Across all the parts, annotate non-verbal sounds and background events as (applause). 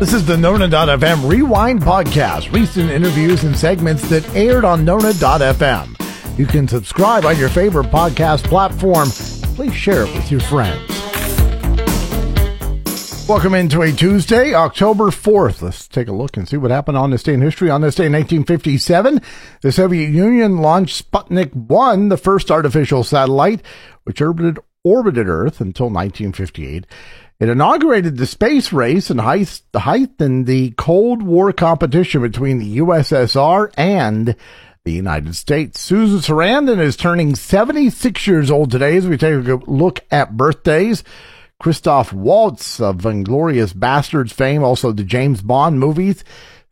This is the Nona.fm Rewind Podcast, recent interviews and segments that aired on Nona.fm. You can subscribe on your favorite podcast platform. Please share it with your friends. Welcome into a Tuesday, October 4th. Let's take a look and see what happened on this day in history. On this day in 1957, the Soviet Union launched Sputnik 1, the first artificial satellite, which orbited, orbited Earth until 1958. It inaugurated the space race and heightened the Cold War competition between the USSR and the United States. Susan Sarandon is turning 76 years old today as we take a look at birthdays. Christoph Waltz of Inglourious Basterds fame, also the James Bond movies,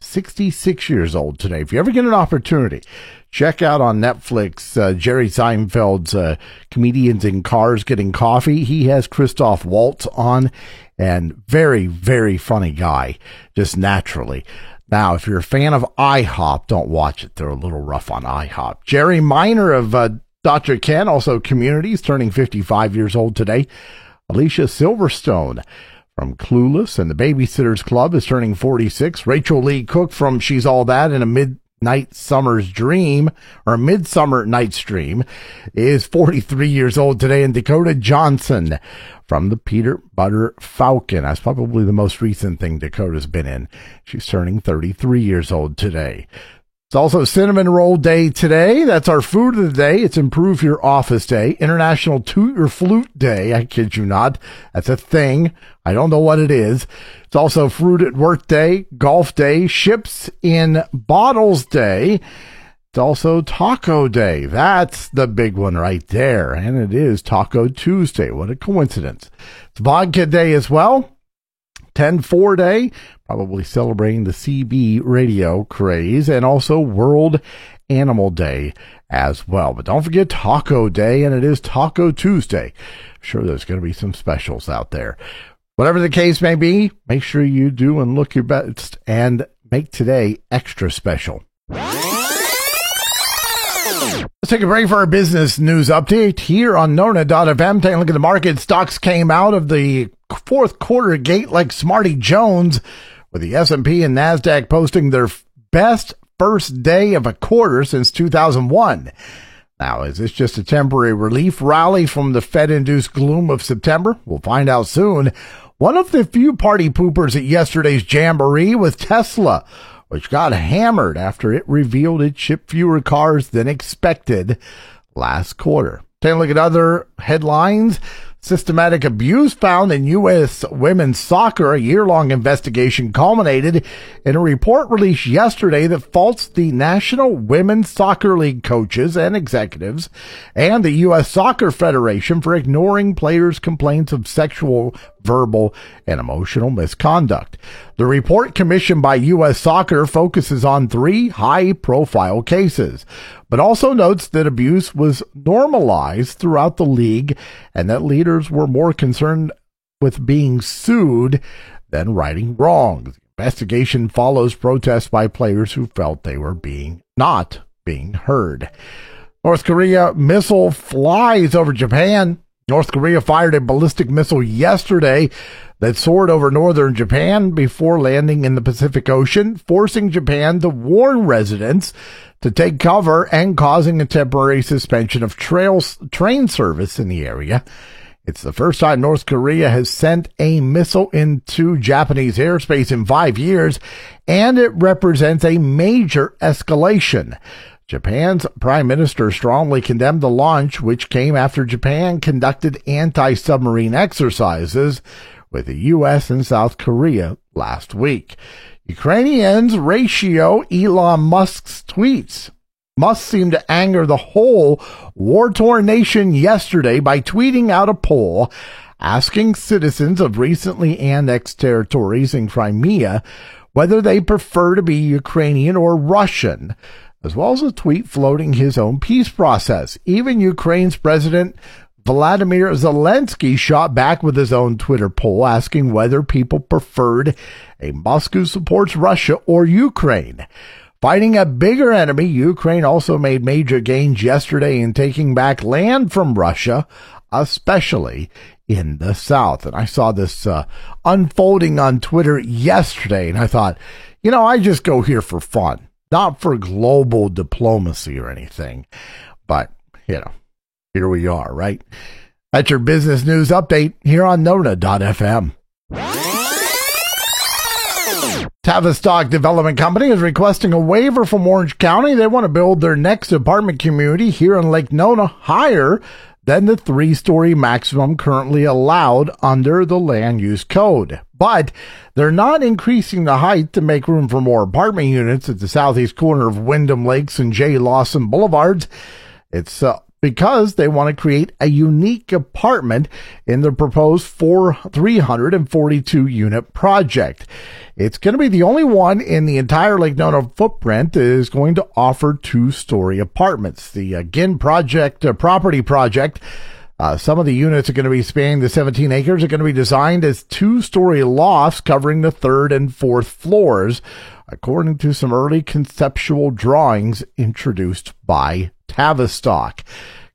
66 years old today. If you ever get an opportunity, check out on Netflix uh, Jerry Seinfeld's uh, Comedians in Cars Getting Coffee. He has Christoph Waltz on and very, very funny guy, just naturally. Now, if you're a fan of IHOP, don't watch it. They're a little rough on IHOP. Jerry Minor of uh, Dr. Ken, also Communities, turning 55 years old today. Alicia Silverstone from Clueless and the Babysitters Club is turning 46. Rachael Leigh Cook from She's All That in a Midnight Summer's Dream or Midsummer Night's Dream is 43 years old today. And Dakota Johnson from the Peanut Butter Falcon. That's probably the most recent thing Dakota's been in. She's turning 33 years old today. It's also Cinnamon Roll Day today. That's our food of the day. It's Improve Your Office Day. International Toot Your Flute Day. I kid you not. That's a thing. I don't know what it is. It's also Fruit at Work Day, Golf Day, Ships in Bottles Day. It's also Taco Day. That's the big one right there. And it is Taco Tuesday. What a coincidence. It's Vodka Day as well. 10 4 Day, probably celebrating the CB radio craze, and also World Animal Day as well. But don't forget Taco Day, and it is Taco Tuesday. I'm sure there's going to be some specials out there. Whatever the case may be, make sure you do and look your best and make today extra special. Let's take a break for our business news update here on Nona.fm. Take a look at the market. Stocks came out of the fourth quarter gate like Smarty Jones with the S&P and Nasdaq posting their best first day of a quarter since 2001. Now, is this just a temporary relief rally from the Fed-induced gloom of September? We'll find out soon. One of the few party poopers at yesterday's jamboree was Tesla, which got hammered after it revealed it shipped fewer cars than expected last quarter. Take a look at other headlines. Systematic abuse found in U.S. women's soccer. A year long investigation culminated in a report released yesterday that faults the National Women's Soccer League coaches and executives and the U.S. Soccer Federation for ignoring players' complaints of sexual, verbal, and emotional misconduct. The report commissioned by U.S. Soccer focuses on three high profile cases but also notes that abuse was normalized throughout the league and that leaders were more concerned with being sued than righting wrongs. The investigation follows protests by players who felt they were being not being heard. North Korea missile flies over Japan. North Korea fired a ballistic missile yesterday that soared over northern Japan before landing in the Pacific Ocean, forcing Japan to warn residents to take cover and causing a temporary suspension of train service in the area. It's the first time North Korea has sent a missile into Japanese airspace in five years, and it represents a major escalation. Japan's prime minister strongly condemned the launch, which came after Japan conducted anti-submarine exercises with the U.S. and South Korea last week. Ukrainians ratio Elon Musk's tweets. Musk seemed to anger the whole war torn nation yesterday by tweeting out a poll asking citizens of recently annexed territories in Crimea whether they prefer to be Ukrainian or Russian, as well as a tweet floating his own peace process. Even Ukraine's president Vladimir Zelensky shot back with his own Twitter poll asking whether people preferred a Moscow supports Russia or Ukraine. Fighting a bigger enemy, Ukraine also made major gains yesterday in taking back land from Russia, especially in the South. And I saw this uh, unfolding on Twitter yesterday, and I thought, you know, I just go here for fun, not for global diplomacy or anything. But, you know, here we are, right? That's your business news update here on Nona.fm. Tavistock Development Company is requesting a waiver from Orange County. They want to build their next apartment community here in Lake Nona higher than the three story maximum currently allowed under the land use code. But they're not increasing the height to make room for more apartment units at the southeast corner of Wyndham Lakes and J. Lawson Boulevards. It's uh, because they want to create a unique apartment in the proposed 4 342 unit project. It's going to be the only one in the entire Lake Nona footprint that is going to offer two story apartments. The again project uh, property project uh, some of the units are going to be spanning the 17 acres are going to be designed as two story lofts covering the third and fourth floors, according to some early conceptual drawings introduced by Tavistock.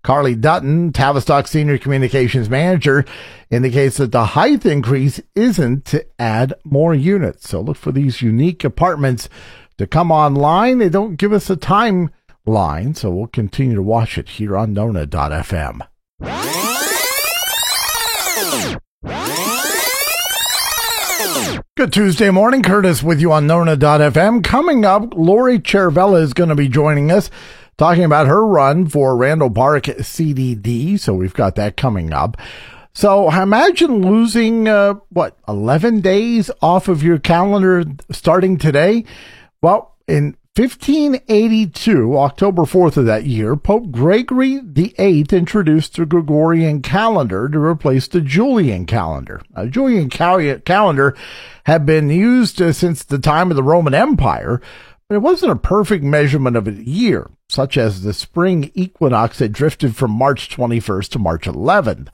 Carly Dutton, Tavistock Senior Communications Manager, indicates that the height increase isn't to add more units. So look for these unique apartments to come online. They don't give us a timeline, so we'll continue to watch it here on Nona.fm. Good Tuesday morning, Curtis with you on Nona.fm. Coming up, Lori Ciaravella is going to be joining us talking about her run for Randall Park CDD. So we've got that coming up. So imagine losing, uh, what, 11 days off of your calendar starting today. Well, in 1582, October 4th of that year, Pope Gregory VIII introduced the Gregorian calendar to replace the Julian calendar. A Julian cal- calendar had been used uh, since the time of the Roman Empire, but it wasn't a perfect measurement of a year, such as the spring equinox that drifted from March 21st to March 11th.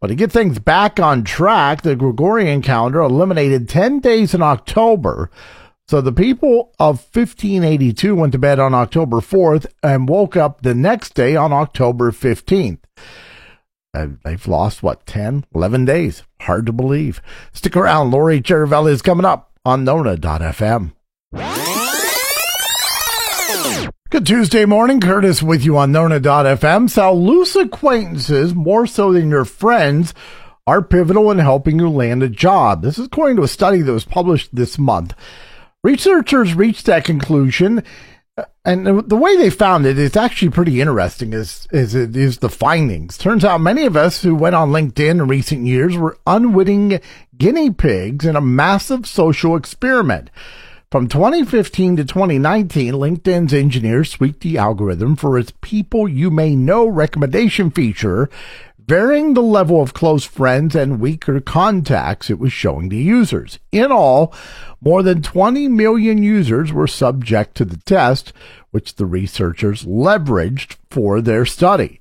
But to get things back on track, the Gregorian calendar eliminated 10 days in October so the people of 1582 went to bed on October 4th and woke up the next day on October 15th. And they've lost, what, 10, 11 days? Hard to believe. Stick around. Lori Ciaravella is coming up on Nona.fm. Good Tuesday morning. Curtis with you on Nona.fm. So loose acquaintances, more so than your friends, are pivotal in helping you land a job. This is according to a study that was published this month. Researchers reached that conclusion, uh, and the way they found it is actually pretty interesting. Is is it is the findings? Turns out many of us who went on LinkedIn in recent years were unwitting guinea pigs in a massive social experiment. From 2015 to 2019, LinkedIn's engineers tweaked the algorithm for its people you may know recommendation feature varying the level of close friends and weaker contacts it was showing to users. In all, more than 20 million users were subject to the test, which the researchers leveraged for their study.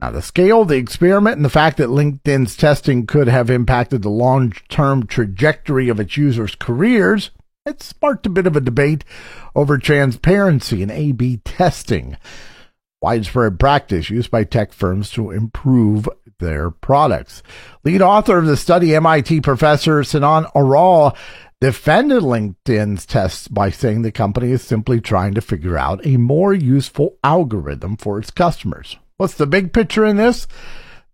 Now, the scale of the experiment and the fact that LinkedIn's testing could have impacted the long term trajectory of its users' careers, it sparked a bit of a debate over transparency and A B testing widespread practice used by tech firms to improve their products. Lead author of the study, MIT professor Sinan Aral, defended LinkedIn's tests by saying the company is simply trying to figure out a more useful algorithm for its customers. What's the big picture in this?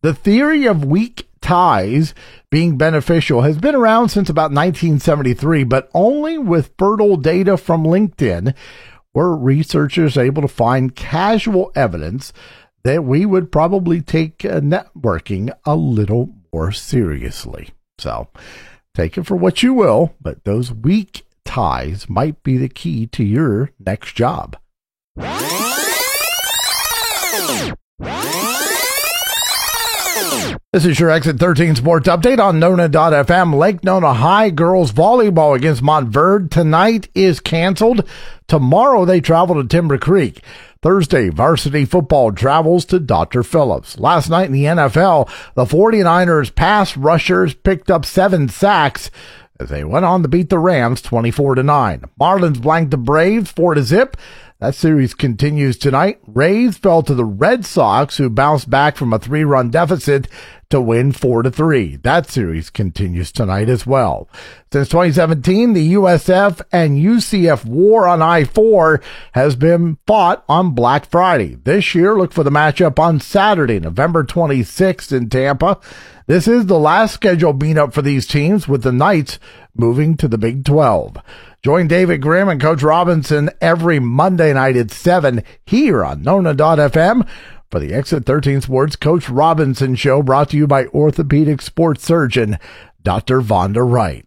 The theory of weak ties being beneficial has been around since about 1973, but only with fertile data from LinkedIn were researchers able to find casual evidence that we would probably take uh, networking a little more seriously. So take it for what you will, but those weak ties might be the key to your next job. This is your Exit 13 Sports Update on Nona.fm. Lake Nona High girls volleyball against Montverde tonight is canceled. Tomorrow they travel to Timber Creek. Thursday, varsity football travels to Dr. Phillips. Last night in the NFL, the 49ers pass rushers picked up seven sacks as they went on to beat the Rams 24 to 9. Marlins blanked the Braves 4 to zip. That series continues tonight. Rays fell to the Red Sox, who bounced back from a three-run deficit to win four to three. That series continues tonight as well. Since 2017, the USF and UCF war on I-4 has been fought on Black Friday. This year, look for the matchup on Saturday, November 26th in Tampa. This is the last scheduled meetup for these teams with the Knights moving to the Big 12. Join David Grimm and Coach Robinson every Monday night at 7 here on Nona.fm for the Exit 13 Sports Coach Robinson Show brought to you by orthopedic sports surgeon Dr. Vonda Wright.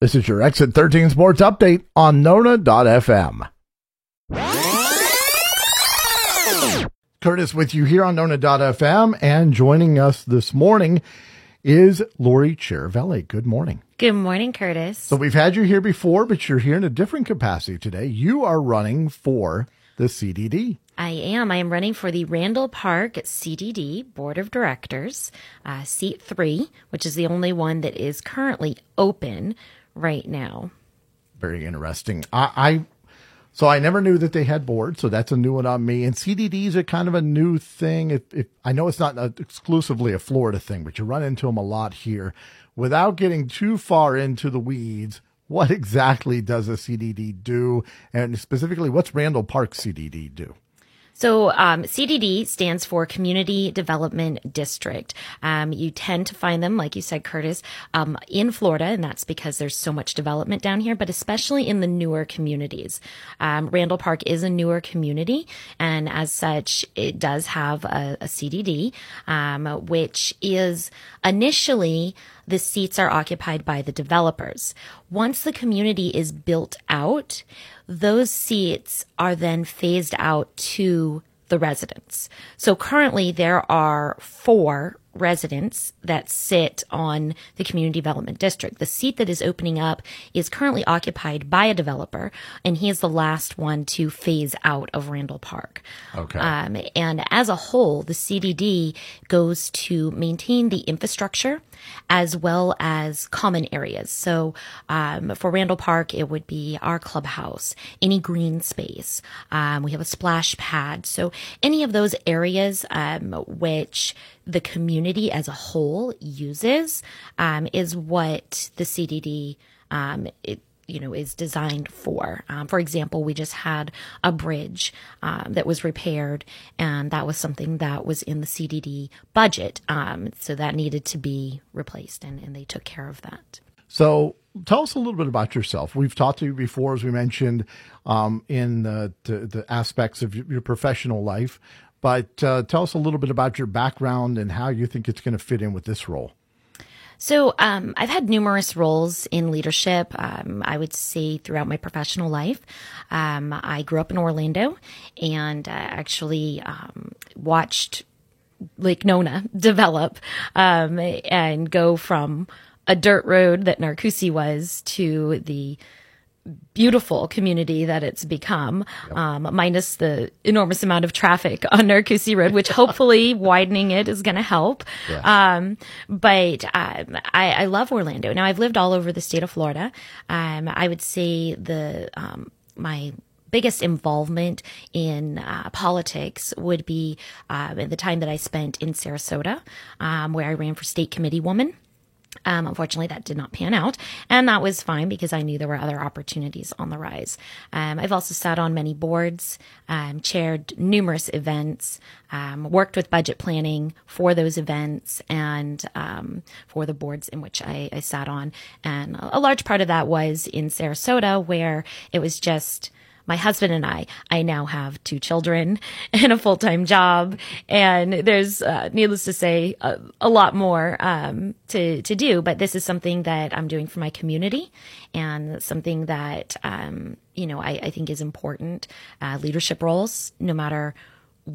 This is your Exit 13 Sports Update on Nona.fm. Curtis with you here on Nona.fm and joining us this morning is Lori Ciaravella. Good morning. Good morning, Curtis. So we've had you here before, but you're here in a different capacity today. You are running for the CDD. I am. I am running for the Randall Park CDD Board of Directors, uh, seat three, which is the only one that is currently open right now. Very interesting. I, I so I never knew that they had boards, so that's a new one on me. And CDDs are kind of a new thing. If, if I know it's not a, exclusively a Florida thing, but you run into them a lot here. Without getting too far into the weeds, what exactly does a CDD do, and specifically, what's Randall Park CDD do? So um, CDD stands for Community Development District. Um, you tend to find them, like you said, Curtis, um, in Florida, and that's because there's so much development down here, but especially in the newer communities. Um, Randall Park is a newer community, and as such, it does have a, a CDD, um, which is initially the seats are occupied by the developers. Once the community is built out, those seats are then phased out to the residents. So currently there are four residents that sit on the community development district. The seat that is opening up is currently occupied by a developer, and he is the last one to phase out of Randall Park. Okay. Um, and as a whole, the CDD goes to maintain the infrastructure as well as common areas. So um, for Randall Park, it would be our clubhouse, any green space. Um, we have a splash pad. So any of those areas um, which the community as a whole uses um, is what the CDD um, it, you know is designed for. Um, for example, we just had a bridge um, that was repaired, and that was something that was in the CDD budget, um, so that needed to be replaced, and, and they took care of that. So tell us a little bit about yourself. We've talked to you before, as we mentioned, um, in the, the, the, aspects of your professional life. But uh, tell us a little bit about your background and how you think it's going to fit in with this role. So, um, I've had numerous roles in leadership. Um, I would say throughout my professional life. Um, I grew up in Orlando and uh, actually um, watched Lake Nona (laughs) develop um, and go from a dirt road that Narcoossee was to the beautiful community that it's become, yep. um, minus the enormous amount of traffic on Narcoossee Road, which (laughs) hopefully widening it is going to help. Yeah. Um, but um, I, I, love Orlando. Now I've lived all over the state of Florida. Um, I would say the um, my biggest involvement in uh, politics would be uh, the time that I spent in Sarasota, um, where I ran for state committee woman. Um, unfortunately, that did not pan out, and that was fine because I knew there were other opportunities on the rise. Um, I've also sat on many boards, um, chaired numerous events, um, worked with budget planning for those events and um, for the boards in which I, I sat on. And a large part of that was in Sarasota, where it was just my husband and I, I now have two children (laughs) and a full time job. And there's, uh, needless to say, a, a lot more um, to, to do. But this is something that I'm doing for my community and something that, um, you know, I, I, think is important. Uh, leadership roles, no matter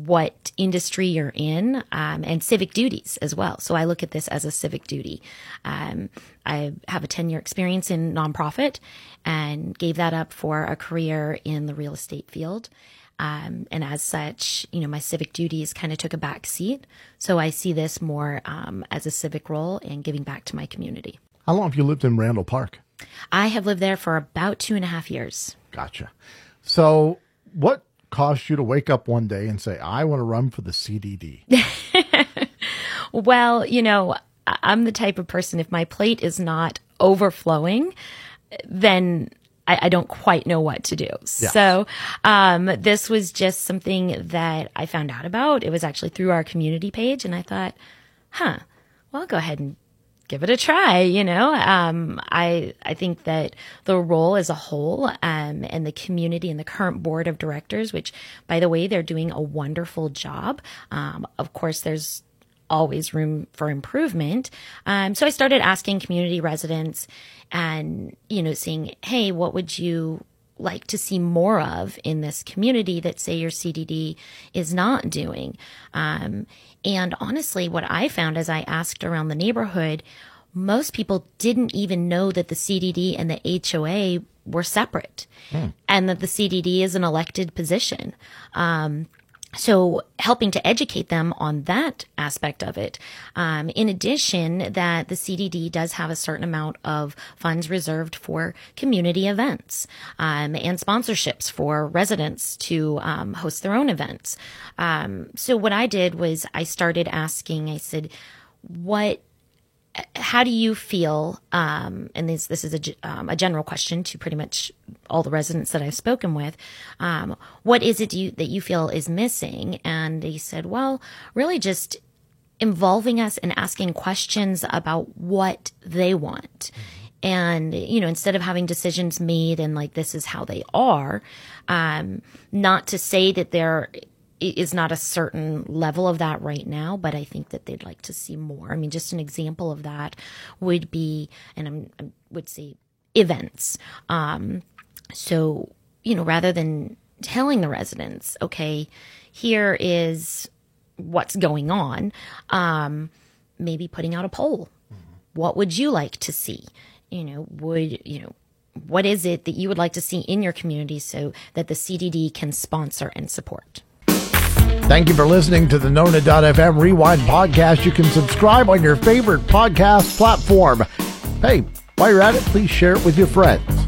what industry you're in um, and civic duties as well. So I look at this as a civic duty. Um, I have a 10 year experience in nonprofit and gave that up for a career in the real estate field. Um, and as such, you know, my civic duties kind of took a back seat. So I see this more um, as a civic role and giving back to my community. How long have you lived in Randall Park? I have lived there for about two and a half years. Gotcha. So what caused you to wake up one day and say, I want to run for the CDD? (laughs) well, you know, I'm the type of person, if my plate is not overflowing, then I, I don't quite know what to do. Yes. So, um, this was just something that I found out about. It was actually through our community page, and I thought, huh, well, I'll go ahead and give it a try. You know, um, I I think that the role as a whole, um, and the community and the current board of directors, which by the way, they're doing a wonderful job. Um, of course, there's always room for improvement. Um, so I started asking community residents and, you know, saying, Hey, what would you like to see more of in this community that say your CDD is not doing? Um, and honestly, what I found as I asked around the neighborhood, most people didn't even know that the CDD and the HOA were separate and that the CDD is an elected position. Um, so helping to educate them on that aspect of it. Um, in addition, that the CDD does have a certain amount of funds reserved for community events um, and sponsorships for residents to um, host their own events. Um, so what I did was I started asking. I said, "What how do you feel? Um, and this this is a, um, a general question to pretty much all the residents that I've spoken with. Um, what is it you, that you feel is missing? And they said, well, really just involving us and asking questions about what they want. And, you know, instead of having decisions made and like, this is how they are, um, not to say that there is not a certain level of that right now, but I think that they'd like to see more. I mean, just an example of that would be, and I'm, I would say events. Um, so, you know, rather than telling the residents, okay, here is what's going on, um, maybe putting out a poll. What would you like to see? You know, would, you know, what is it that you would like to see in your community so that the CDD can sponsor and support? Thank you for listening to the Nona.fm Rewind podcast. You can subscribe on your favorite podcast platform. Hey, while you're at it, please share it with your friends.